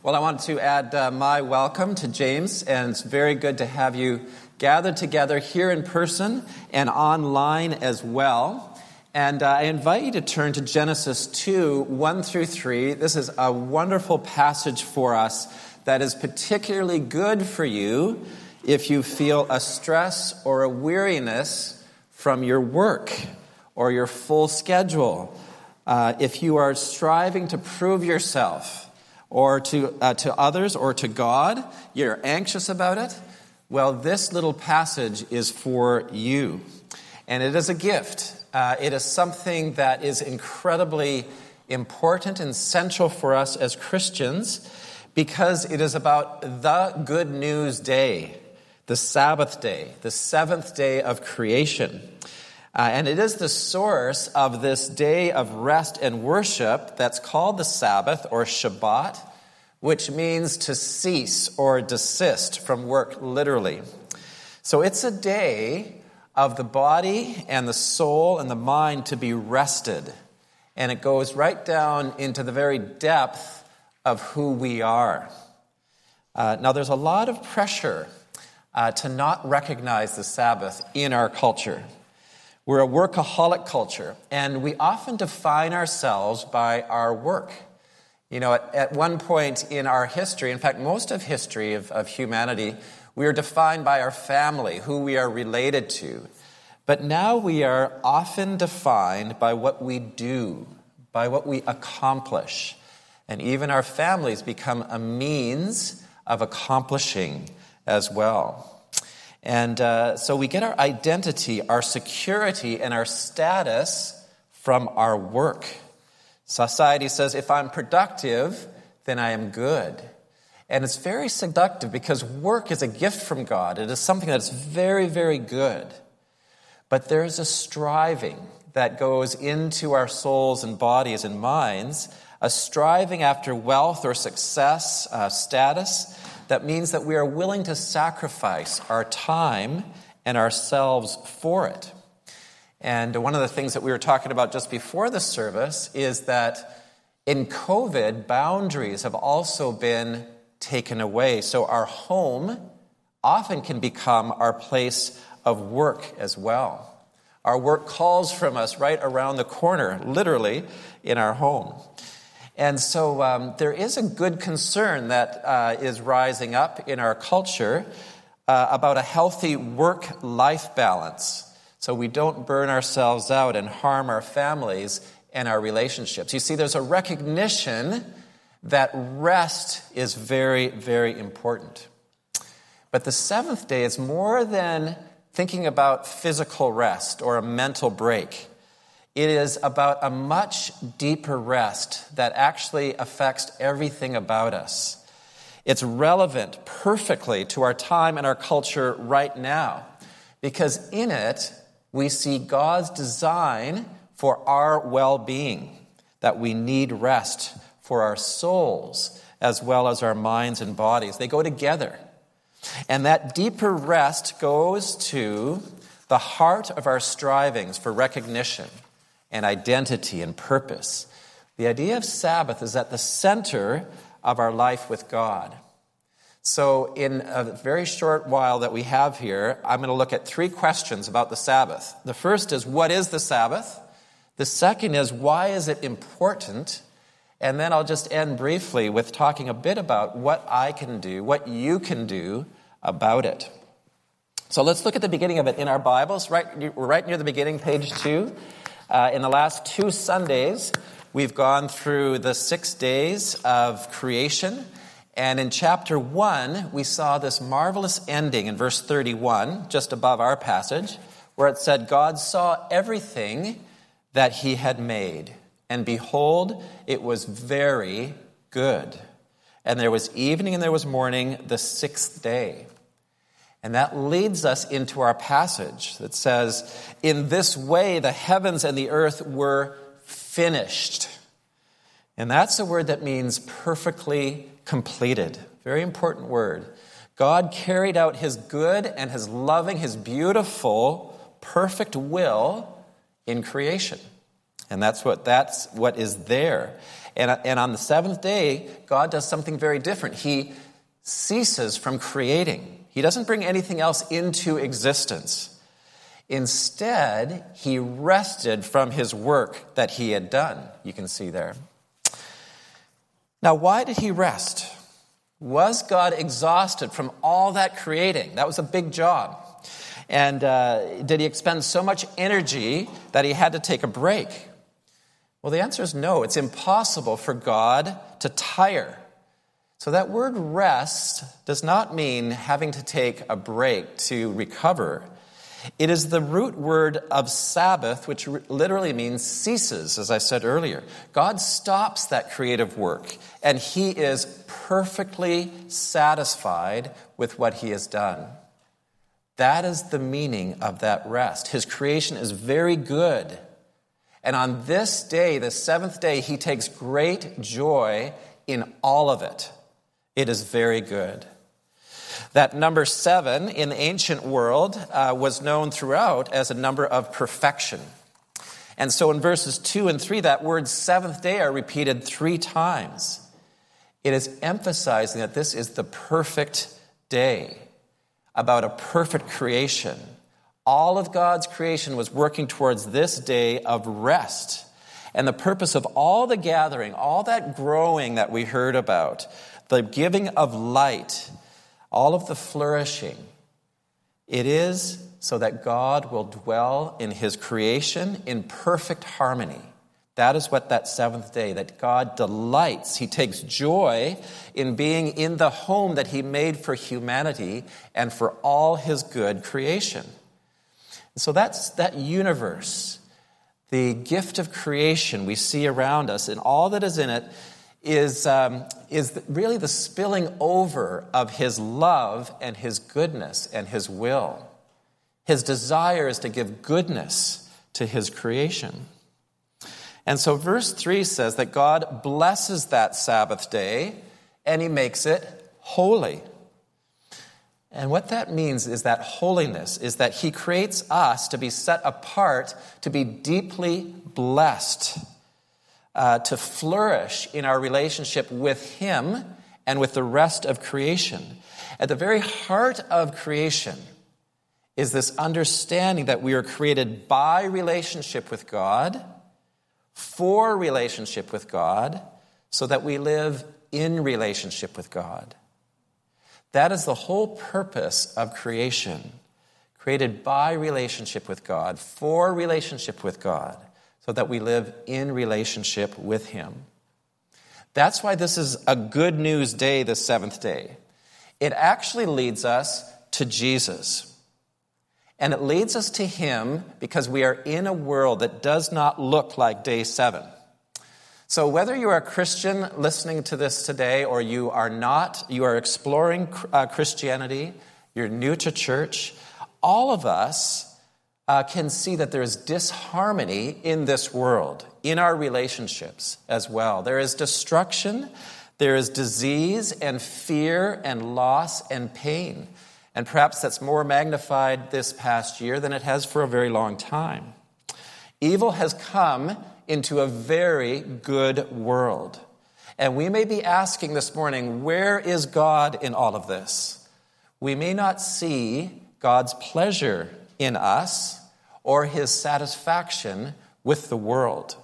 Well, I want to add uh, my welcome to James, and it's very good to have you gathered together here in person and online as well. And uh, I invite you to turn to Genesis 2 1 through 3. This is a wonderful passage for us that is particularly good for you if you feel a stress or a weariness from your work or your full schedule. Uh, if you are striving to prove yourself, or to, uh, to others or to God, you're anxious about it, well, this little passage is for you. And it is a gift. Uh, it is something that is incredibly important and central for us as Christians because it is about the good news day, the Sabbath day, the seventh day of creation. Uh, and it is the source of this day of rest and worship that's called the Sabbath or Shabbat, which means to cease or desist from work literally. So it's a day of the body and the soul and the mind to be rested. And it goes right down into the very depth of who we are. Uh, now, there's a lot of pressure uh, to not recognize the Sabbath in our culture. We're a workaholic culture, and we often define ourselves by our work. You know, at, at one point in our history, in fact, most of history of, of humanity, we are defined by our family, who we are related to. But now we are often defined by what we do, by what we accomplish. And even our families become a means of accomplishing as well. And uh, so we get our identity, our security, and our status from our work. Society says if I'm productive, then I am good. And it's very seductive because work is a gift from God. It is something that's very, very good. But there is a striving that goes into our souls and bodies and minds, a striving after wealth or success, uh, status, that means that we are willing to sacrifice our time and ourselves for it. And one of the things that we were talking about just before the service is that in COVID, boundaries have also been taken away. So our home often can become our place of work as well. Our work calls from us right around the corner, literally, in our home. And so um, there is a good concern that uh, is rising up in our culture uh, about a healthy work life balance so we don't burn ourselves out and harm our families and our relationships. You see, there's a recognition that rest is very, very important. But the seventh day is more than thinking about physical rest or a mental break. It is about a much deeper rest that actually affects everything about us. It's relevant perfectly to our time and our culture right now because in it we see God's design for our well being, that we need rest for our souls as well as our minds and bodies. They go together. And that deeper rest goes to the heart of our strivings for recognition and identity and purpose. The idea of Sabbath is at the center of our life with God. So, in a very short while that we have here, I'm going to look at three questions about the Sabbath. The first is, what is the Sabbath? The second is, why is it important? And then I'll just end briefly with talking a bit about what I can do, what you can do about it. So let's look at the beginning of it in our Bibles. Right, we're right near the beginning, page two. Uh, in the last two Sundays, we've gone through the six days of creation. And in chapter 1, we saw this marvelous ending in verse 31, just above our passage, where it said, God saw everything that he had made, and behold, it was very good. And there was evening and there was morning, the sixth day. And that leads us into our passage that says, In this way the heavens and the earth were finished. And that's a word that means perfectly completed. Very important word. God carried out his good and his loving, his beautiful, perfect will in creation. And that's what, that's what is there. And, and on the seventh day, God does something very different. He ceases from creating, He doesn't bring anything else into existence. Instead, He rested from His work that He had done. You can see there. Now, why did He rest? Was God exhausted from all that creating? That was a big job. And uh, did he expend so much energy that he had to take a break? Well, the answer is no. It's impossible for God to tire. So, that word rest does not mean having to take a break to recover. It is the root word of Sabbath, which literally means ceases, as I said earlier. God stops that creative work, and He is perfectly satisfied with what He has done. That is the meaning of that rest. His creation is very good. And on this day, the seventh day, he takes great joy in all of it. It is very good. That number seven in the ancient world uh, was known throughout as a number of perfection. And so in verses two and three, that word seventh day are repeated three times. It is emphasizing that this is the perfect day, about a perfect creation all of God's creation was working towards this day of rest. And the purpose of all the gathering, all that growing that we heard about, the giving of light, all of the flourishing, it is so that God will dwell in his creation in perfect harmony. That is what that seventh day, that God delights. He takes joy in being in the home that he made for humanity and for all his good creation. So that's that universe, the gift of creation we see around us, and all that is in it is, um, is really the spilling over of His love and His goodness and His will. His desire is to give goodness to His creation. And so, verse 3 says that God blesses that Sabbath day and He makes it holy. And what that means is that holiness is that He creates us to be set apart, to be deeply blessed, uh, to flourish in our relationship with Him and with the rest of creation. At the very heart of creation is this understanding that we are created by relationship with God, for relationship with God, so that we live in relationship with God. That is the whole purpose of creation, created by relationship with God, for relationship with God, so that we live in relationship with Him. That's why this is a good news day, the seventh day. It actually leads us to Jesus. And it leads us to Him because we are in a world that does not look like day seven. So, whether you are a Christian listening to this today or you are not, you are exploring uh, Christianity, you're new to church, all of us uh, can see that there is disharmony in this world, in our relationships as well. There is destruction, there is disease and fear and loss and pain. And perhaps that's more magnified this past year than it has for a very long time. Evil has come into a very good world. And we may be asking this morning, where is God in all of this? We may not see God's pleasure in us or his satisfaction with the world.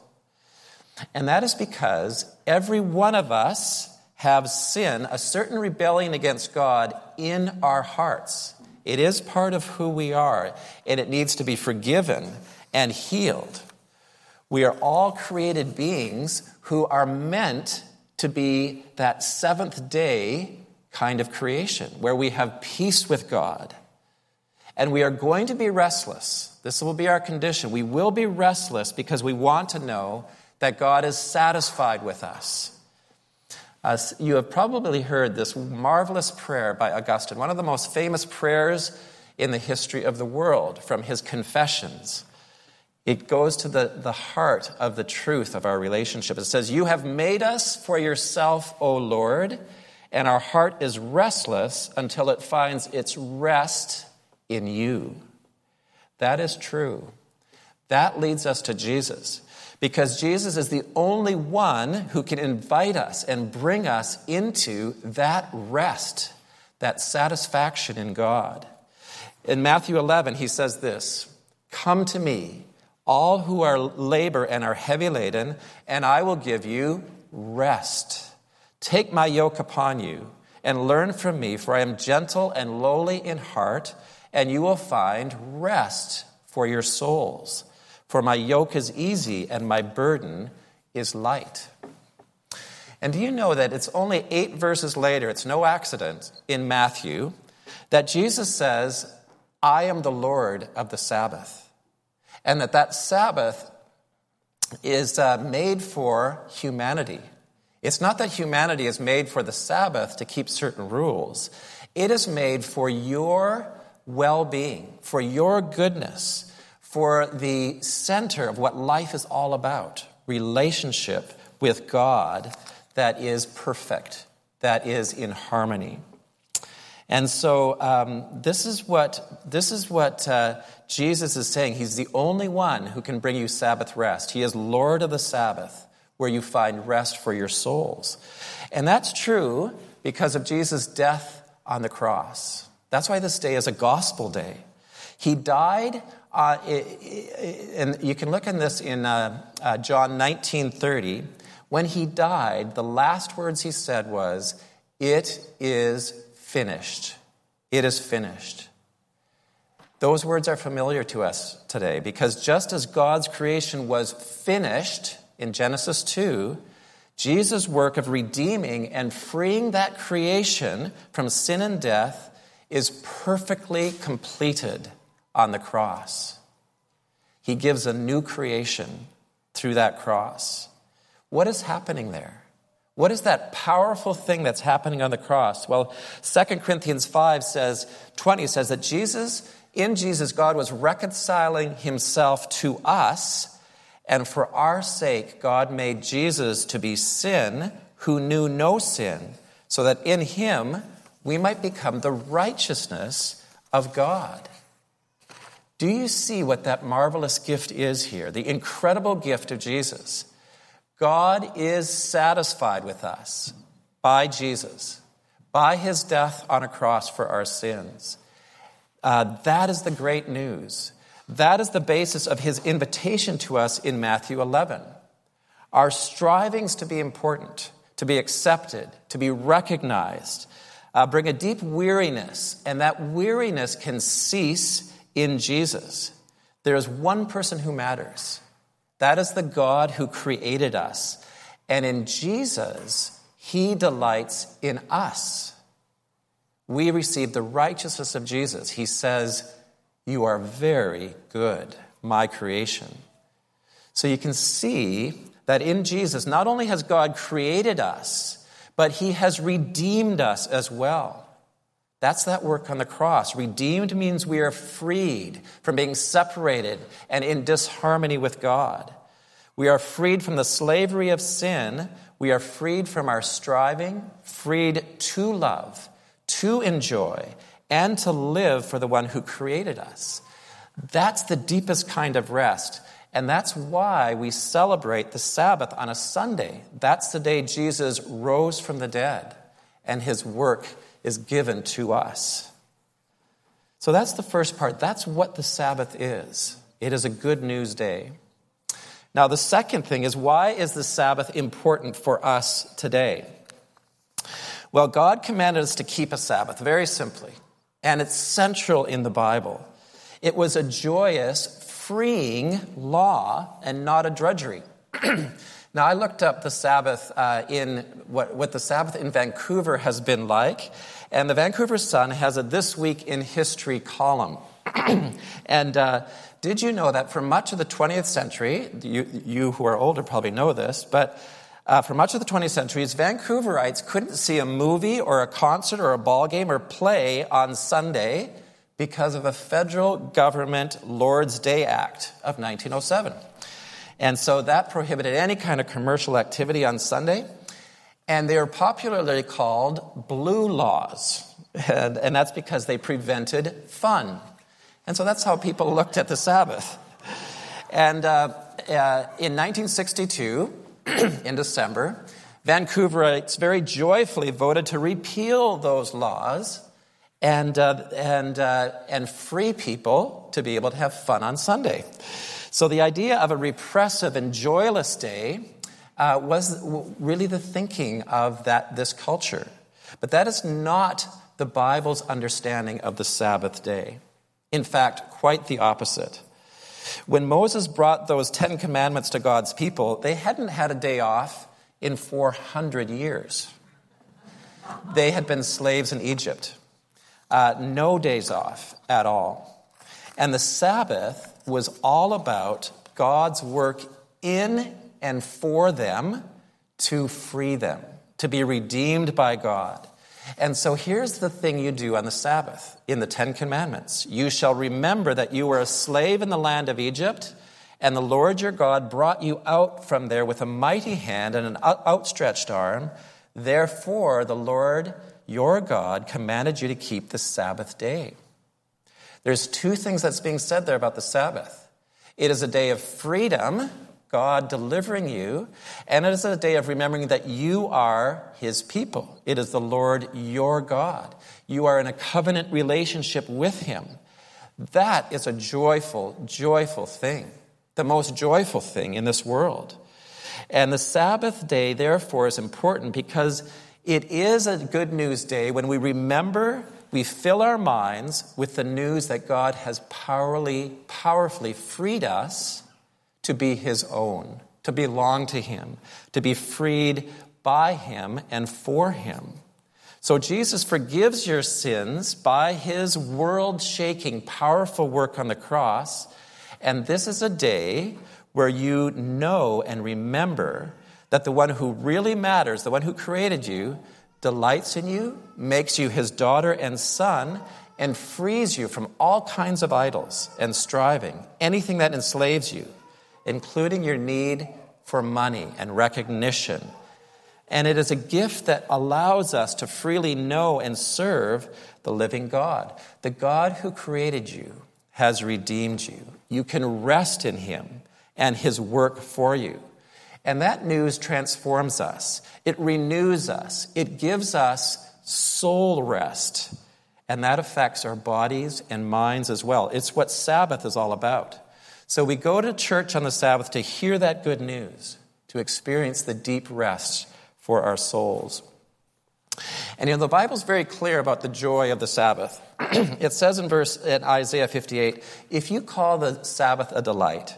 And that is because every one of us have sin, a certain rebellion against God in our hearts. It is part of who we are, and it needs to be forgiven and healed. We are all created beings who are meant to be that seventh day kind of creation where we have peace with God. And we are going to be restless. This will be our condition. We will be restless because we want to know that God is satisfied with us. Uh, you have probably heard this marvelous prayer by Augustine, one of the most famous prayers in the history of the world from his Confessions. It goes to the, the heart of the truth of our relationship. It says, You have made us for yourself, O Lord, and our heart is restless until it finds its rest in you. That is true. That leads us to Jesus. because Jesus is the only one who can invite us and bring us into that rest, that satisfaction in God. In Matthew 11, he says this Come to me, all who are labor and are heavy laden, and I will give you rest. Take my yoke upon you and learn from me, for I am gentle and lowly in heart, and you will find rest for your souls. For my yoke is easy and my burden is light. And do you know that it's only eight verses later, it's no accident in Matthew, that Jesus says, I am the Lord of the Sabbath. And that that Sabbath is uh, made for humanity. It's not that humanity is made for the Sabbath to keep certain rules, it is made for your well being, for your goodness for the center of what life is all about relationship with God that is perfect, that is in harmony. And so um, this is what, this is what uh, Jesus is saying. He's the only one who can bring you Sabbath rest. He is Lord of the Sabbath, where you find rest for your souls. And that's true because of Jesus' death on the cross. That's why this day is a gospel day. He died uh, and you can look in this in uh, uh, John 19:30. When he died, the last words he said was, "It is finished. It is finished." Those words are familiar to us today because just as God's creation was finished in Genesis 2, Jesus' work of redeeming and freeing that creation from sin and death is perfectly completed on the cross. He gives a new creation through that cross. What is happening there? What is that powerful thing that's happening on the cross? Well, 2 Corinthians 5 says, 20 says that Jesus, in Jesus, God was reconciling himself to us, and for our sake, God made Jesus to be sin who knew no sin, so that in him we might become the righteousness of God. Do you see what that marvelous gift is here? The incredible gift of Jesus. God is satisfied with us by Jesus, by his death on a cross for our sins. Uh, that is the great news. That is the basis of his invitation to us in Matthew 11. Our strivings to be important, to be accepted, to be recognized, uh, bring a deep weariness, and that weariness can cease in Jesus. There is one person who matters. That is the God who created us. And in Jesus, he delights in us. We receive the righteousness of Jesus. He says, You are very good, my creation. So you can see that in Jesus, not only has God created us, but he has redeemed us as well. That's that work on the cross. Redeemed means we are freed from being separated and in disharmony with God. We are freed from the slavery of sin. We are freed from our striving, freed to love, to enjoy, and to live for the one who created us. That's the deepest kind of rest. And that's why we celebrate the Sabbath on a Sunday. That's the day Jesus rose from the dead and his work is given to us. So that's the first part. That's what the Sabbath is. It is a good news day. Now, the second thing is why is the Sabbath important for us today? Well, God commanded us to keep a Sabbath, very simply, and it's central in the Bible. It was a joyous, freeing law and not a drudgery. now, I looked up the Sabbath uh, in what, what the Sabbath in Vancouver has been like, and the Vancouver Sun has a This Week in History column. and uh, did you know that for much of the 20th century, you, you who are older probably know this, but uh, for much of the 20th century, Vancouverites couldn't see a movie or a concert or a ball game or play on Sunday because of a federal government Lord's Day Act of 1907. And so that prohibited any kind of commercial activity on Sunday and they are popularly called blue laws. And, and, that's because they prevented fun. And so that's how people looked at the Sabbath. And, uh, uh, in 1962, in December, Vancouverites very joyfully voted to repeal those laws and, uh, and, uh, and free people to be able to have fun on Sunday. So the idea of a repressive and joyless day uh, was really the thinking of that, this culture. But that is not the Bible's understanding of the Sabbath day. In fact, quite the opposite. When Moses brought those Ten Commandments to God's people, they hadn't had a day off in 400 years. They had been slaves in Egypt, uh, no days off at all. And the Sabbath was all about God's work in and for them to free them, to be redeemed by God. And so here's the thing you do on the Sabbath in the Ten Commandments You shall remember that you were a slave in the land of Egypt, and the Lord your God brought you out from there with a mighty hand and an outstretched arm. Therefore, the Lord your God commanded you to keep the Sabbath day. There's two things that's being said there about the Sabbath. It is a day of freedom God delivering you, and it is a day of remembering that you are His people. It is the Lord your God. You are in a covenant relationship with Him. That is a joyful, joyful thing, the most joyful thing in this world. And the Sabbath day, therefore, is important because it is a good news day when we remember, we fill our minds with the news that God has powerfully, powerfully freed us to be his own, to belong to him, to be freed by him and for him. So Jesus forgives your sins by his world shaking, powerful work on the cross. And this is a day where you know and remember that the one who really matters, the one who created you, delights in you, makes you his daughter and son, and frees you from all kinds of idols and striving, anything that enslaves you including your need for money and recognition. And it is a gift that allows us to freely know and serve the living God. The God who created you has redeemed you. You can rest in Him and His work for you. And that news transforms us, it renews us, it gives us soul rest. And that affects our bodies and minds as well. It's what Sabbath is all about. So we go to church on the Sabbath to hear that good news, to experience the deep rest for our souls. And you know, the Bible's very clear about the joy of the Sabbath. it says in verse in Isaiah 58, if you call the Sabbath a delight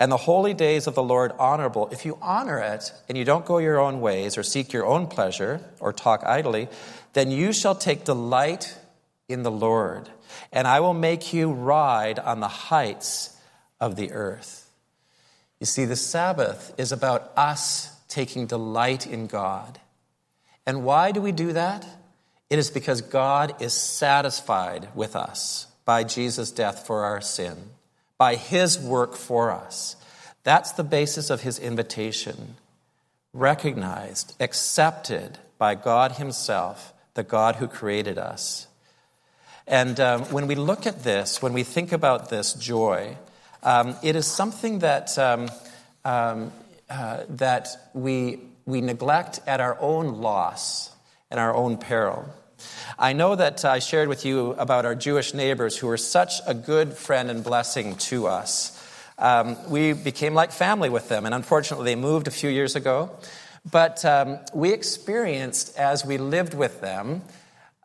and the holy days of the Lord honorable, if you honor it and you don't go your own ways or seek your own pleasure or talk idly, then you shall take delight in the Lord, and I will make you ride on the heights of the earth. You see, the Sabbath is about us taking delight in God. And why do we do that? It is because God is satisfied with us by Jesus' death for our sin, by his work for us. That's the basis of his invitation. Recognized, accepted by God himself, the God who created us. And um, when we look at this, when we think about this joy, um, it is something that, um, um, uh, that we, we neglect at our own loss and our own peril. I know that I shared with you about our Jewish neighbors who were such a good friend and blessing to us. Um, we became like family with them, and unfortunately, they moved a few years ago. But um, we experienced, as we lived with them,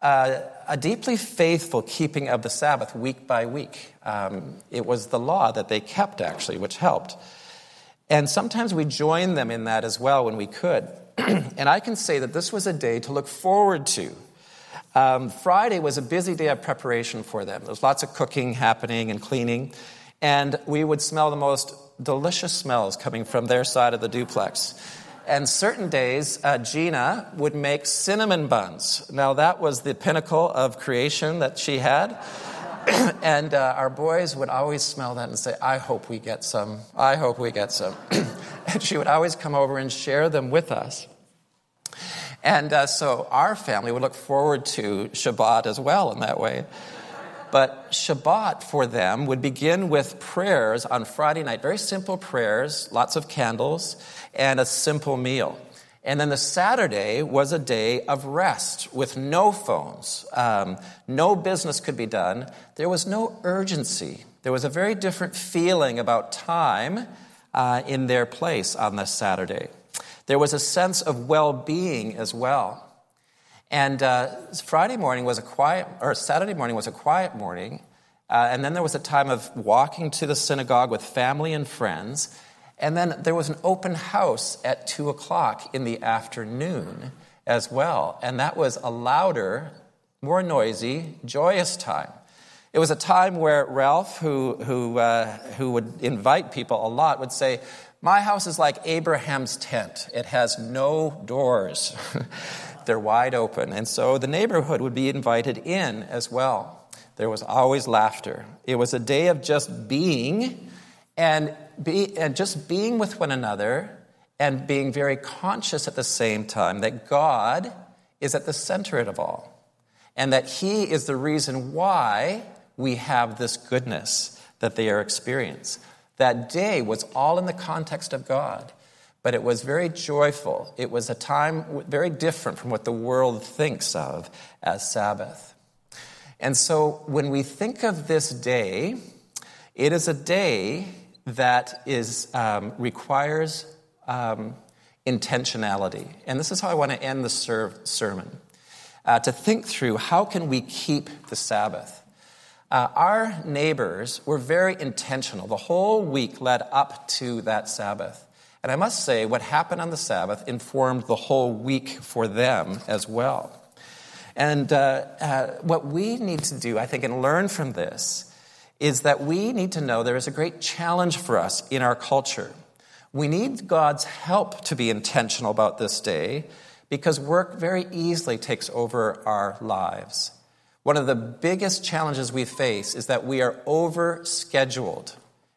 uh, a deeply faithful keeping of the Sabbath week by week. Um, it was the law that they kept, actually, which helped. And sometimes we joined them in that as well when we could. and I can say that this was a day to look forward to. Um, Friday was a busy day of preparation for them. There was lots of cooking happening and cleaning. And we would smell the most delicious smells coming from their side of the duplex. And certain days, uh, Gina would make cinnamon buns. Now, that was the pinnacle of creation that she had. and uh, our boys would always smell that and say, I hope we get some. I hope we get some. and she would always come over and share them with us. And uh, so our family would look forward to Shabbat as well in that way. But Shabbat for them would begin with prayers on Friday night, very simple prayers, lots of candles, and a simple meal. And then the Saturday was a day of rest with no phones. Um, no business could be done. There was no urgency. There was a very different feeling about time uh, in their place on the Saturday. There was a sense of well being as well. And uh, Friday morning was a quiet, or Saturday morning was a quiet morning. Uh, and then there was a time of walking to the synagogue with family and friends. And then there was an open house at 2 o'clock in the afternoon as well. And that was a louder, more noisy, joyous time. It was a time where Ralph, who, who, uh, who would invite people a lot, would say, My house is like Abraham's tent, it has no doors. They're wide open. And so the neighborhood would be invited in as well. There was always laughter. It was a day of just being and, be, and just being with one another and being very conscious at the same time that God is at the center of it all and that He is the reason why we have this goodness that they are experiencing. That day was all in the context of God, but it was very joyful. It was a time very different from what the world thinks of as Sabbath. And so when we think of this day, it is a day that is, um, requires um, intentionality. And this is how I want to end the ser- sermon. Uh, to think through how can we keep the Sabbath? Uh, our neighbors were very intentional. The whole week led up to that Sabbath. And I must say, what happened on the Sabbath informed the whole week for them as well. And uh, uh, what we need to do, I think, and learn from this is that we need to know there is a great challenge for us in our culture. We need God's help to be intentional about this day because work very easily takes over our lives. One of the biggest challenges we face is that we are overscheduled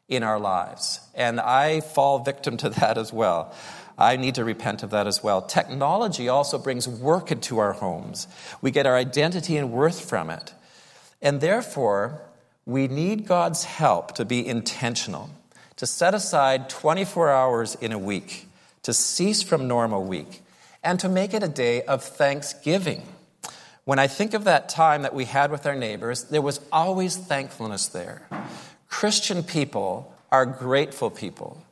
in our lives. And I fall victim to that as well. I need to repent of that as well. Technology also brings work into our homes. We get our identity and worth from it. And therefore, we need God's help to be intentional, to set aside 24 hours in a week, to cease from normal week, and to make it a day of thanksgiving when I think of that time that we had with our neighbors, there was always thankfulness there. Christian people are grateful people.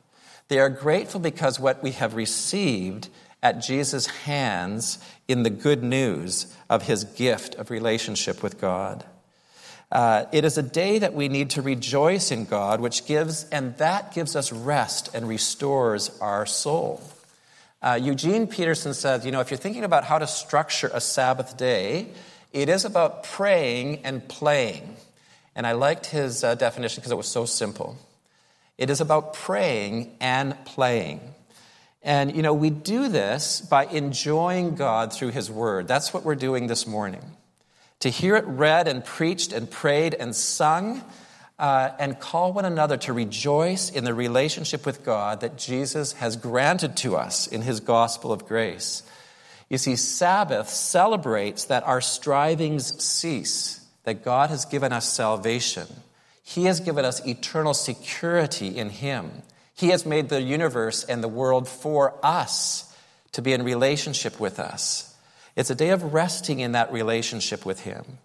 They are grateful because what we have received at Jesus' hands in the good news of his gift of relationship with God. Uh, it is a day that we need to rejoice in God, which gives, and that gives us rest and restores our soul. Uh, Eugene Peterson says, you know, if you're thinking about how to structure a Sabbath day, it is about praying and playing. And I liked his uh, definition because it was so simple. It is about praying and playing. And, you know, we do this by enjoying God through His Word. That's what we're doing this morning. To hear it read and preached and prayed and sung uh, and call one another to rejoice in the relationship with God that Jesus has granted to us in his gospel of grace. You see, Sabbath celebrates that our strivings cease, that God has given us salvation. He has given us eternal security in Him. He has made the universe and the world for us to be in relationship with us. It's a day of resting in that relationship with Him.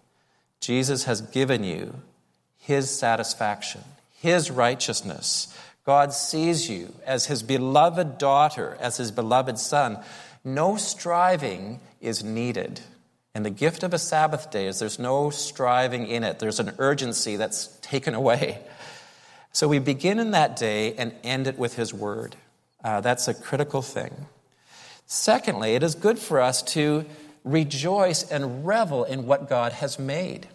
Jesus has given you his satisfaction, His righteousness. God sees you as His beloved daughter, as His beloved son. No striving is needed. And the gift of a Sabbath day is there's no striving in it, there's an urgency that's taken away. So we begin in that day and end it with His word. Uh, that's a critical thing. Secondly, it is good for us to rejoice and revel in what God has made.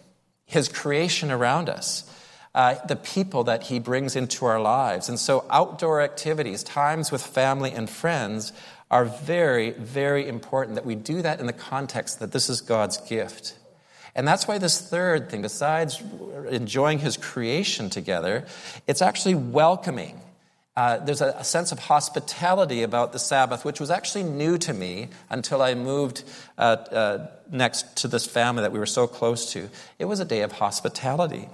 His creation around us, uh, the people that He brings into our lives. And so, outdoor activities, times with family and friends, are very, very important that we do that in the context that this is God's gift. And that's why this third thing, besides enjoying His creation together, it's actually welcoming. Uh, there's a, a, sense of hospitality about the Sabbath, which was actually new to me until I moved uh, uh, next to this family that we were so close to. It was a day of hospitality.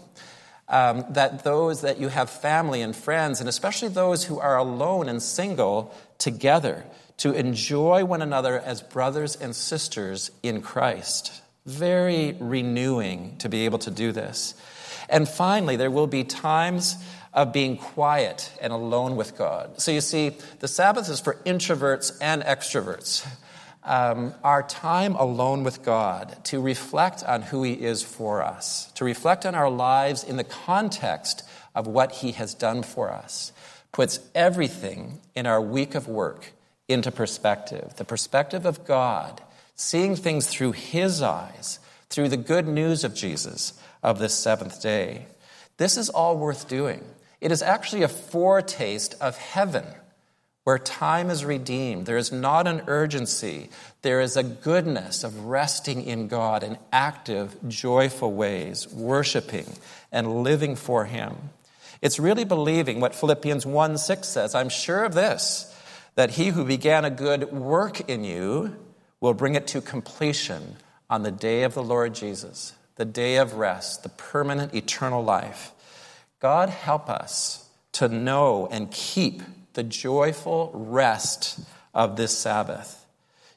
Um, that those that you have family and friends, and especially those who are alone and single, together to enjoy one another as brothers and sisters in Christ. Very renewing to be able to do this. And finally, there will be times of being quiet and alone with God. So you see, the Sabbath is for introverts and extroverts. Um, our time alone with God to reflect on who He is for us, to reflect on our lives in the context of what He has done for us, puts everything in our week of work into perspective. The perspective of God, seeing things through His eyes, through the good news of Jesus of this seventh day. This is all worth doing. It is actually a foretaste of heaven where time is redeemed. There is not an urgency, there is a goodness of resting in God in active, joyful ways, worshiping and living for Him. It's really believing what Philippians 1 6 says. I'm sure of this, that he who began a good work in you will bring it to completion on the day of the Lord Jesus, the day of rest, the permanent eternal life. God, help us to know and keep the joyful rest of this Sabbath.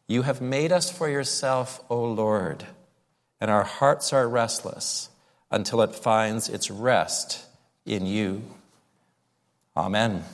You have made us for yourself, O Lord, and our hearts are restless until it finds its rest in you. Amen.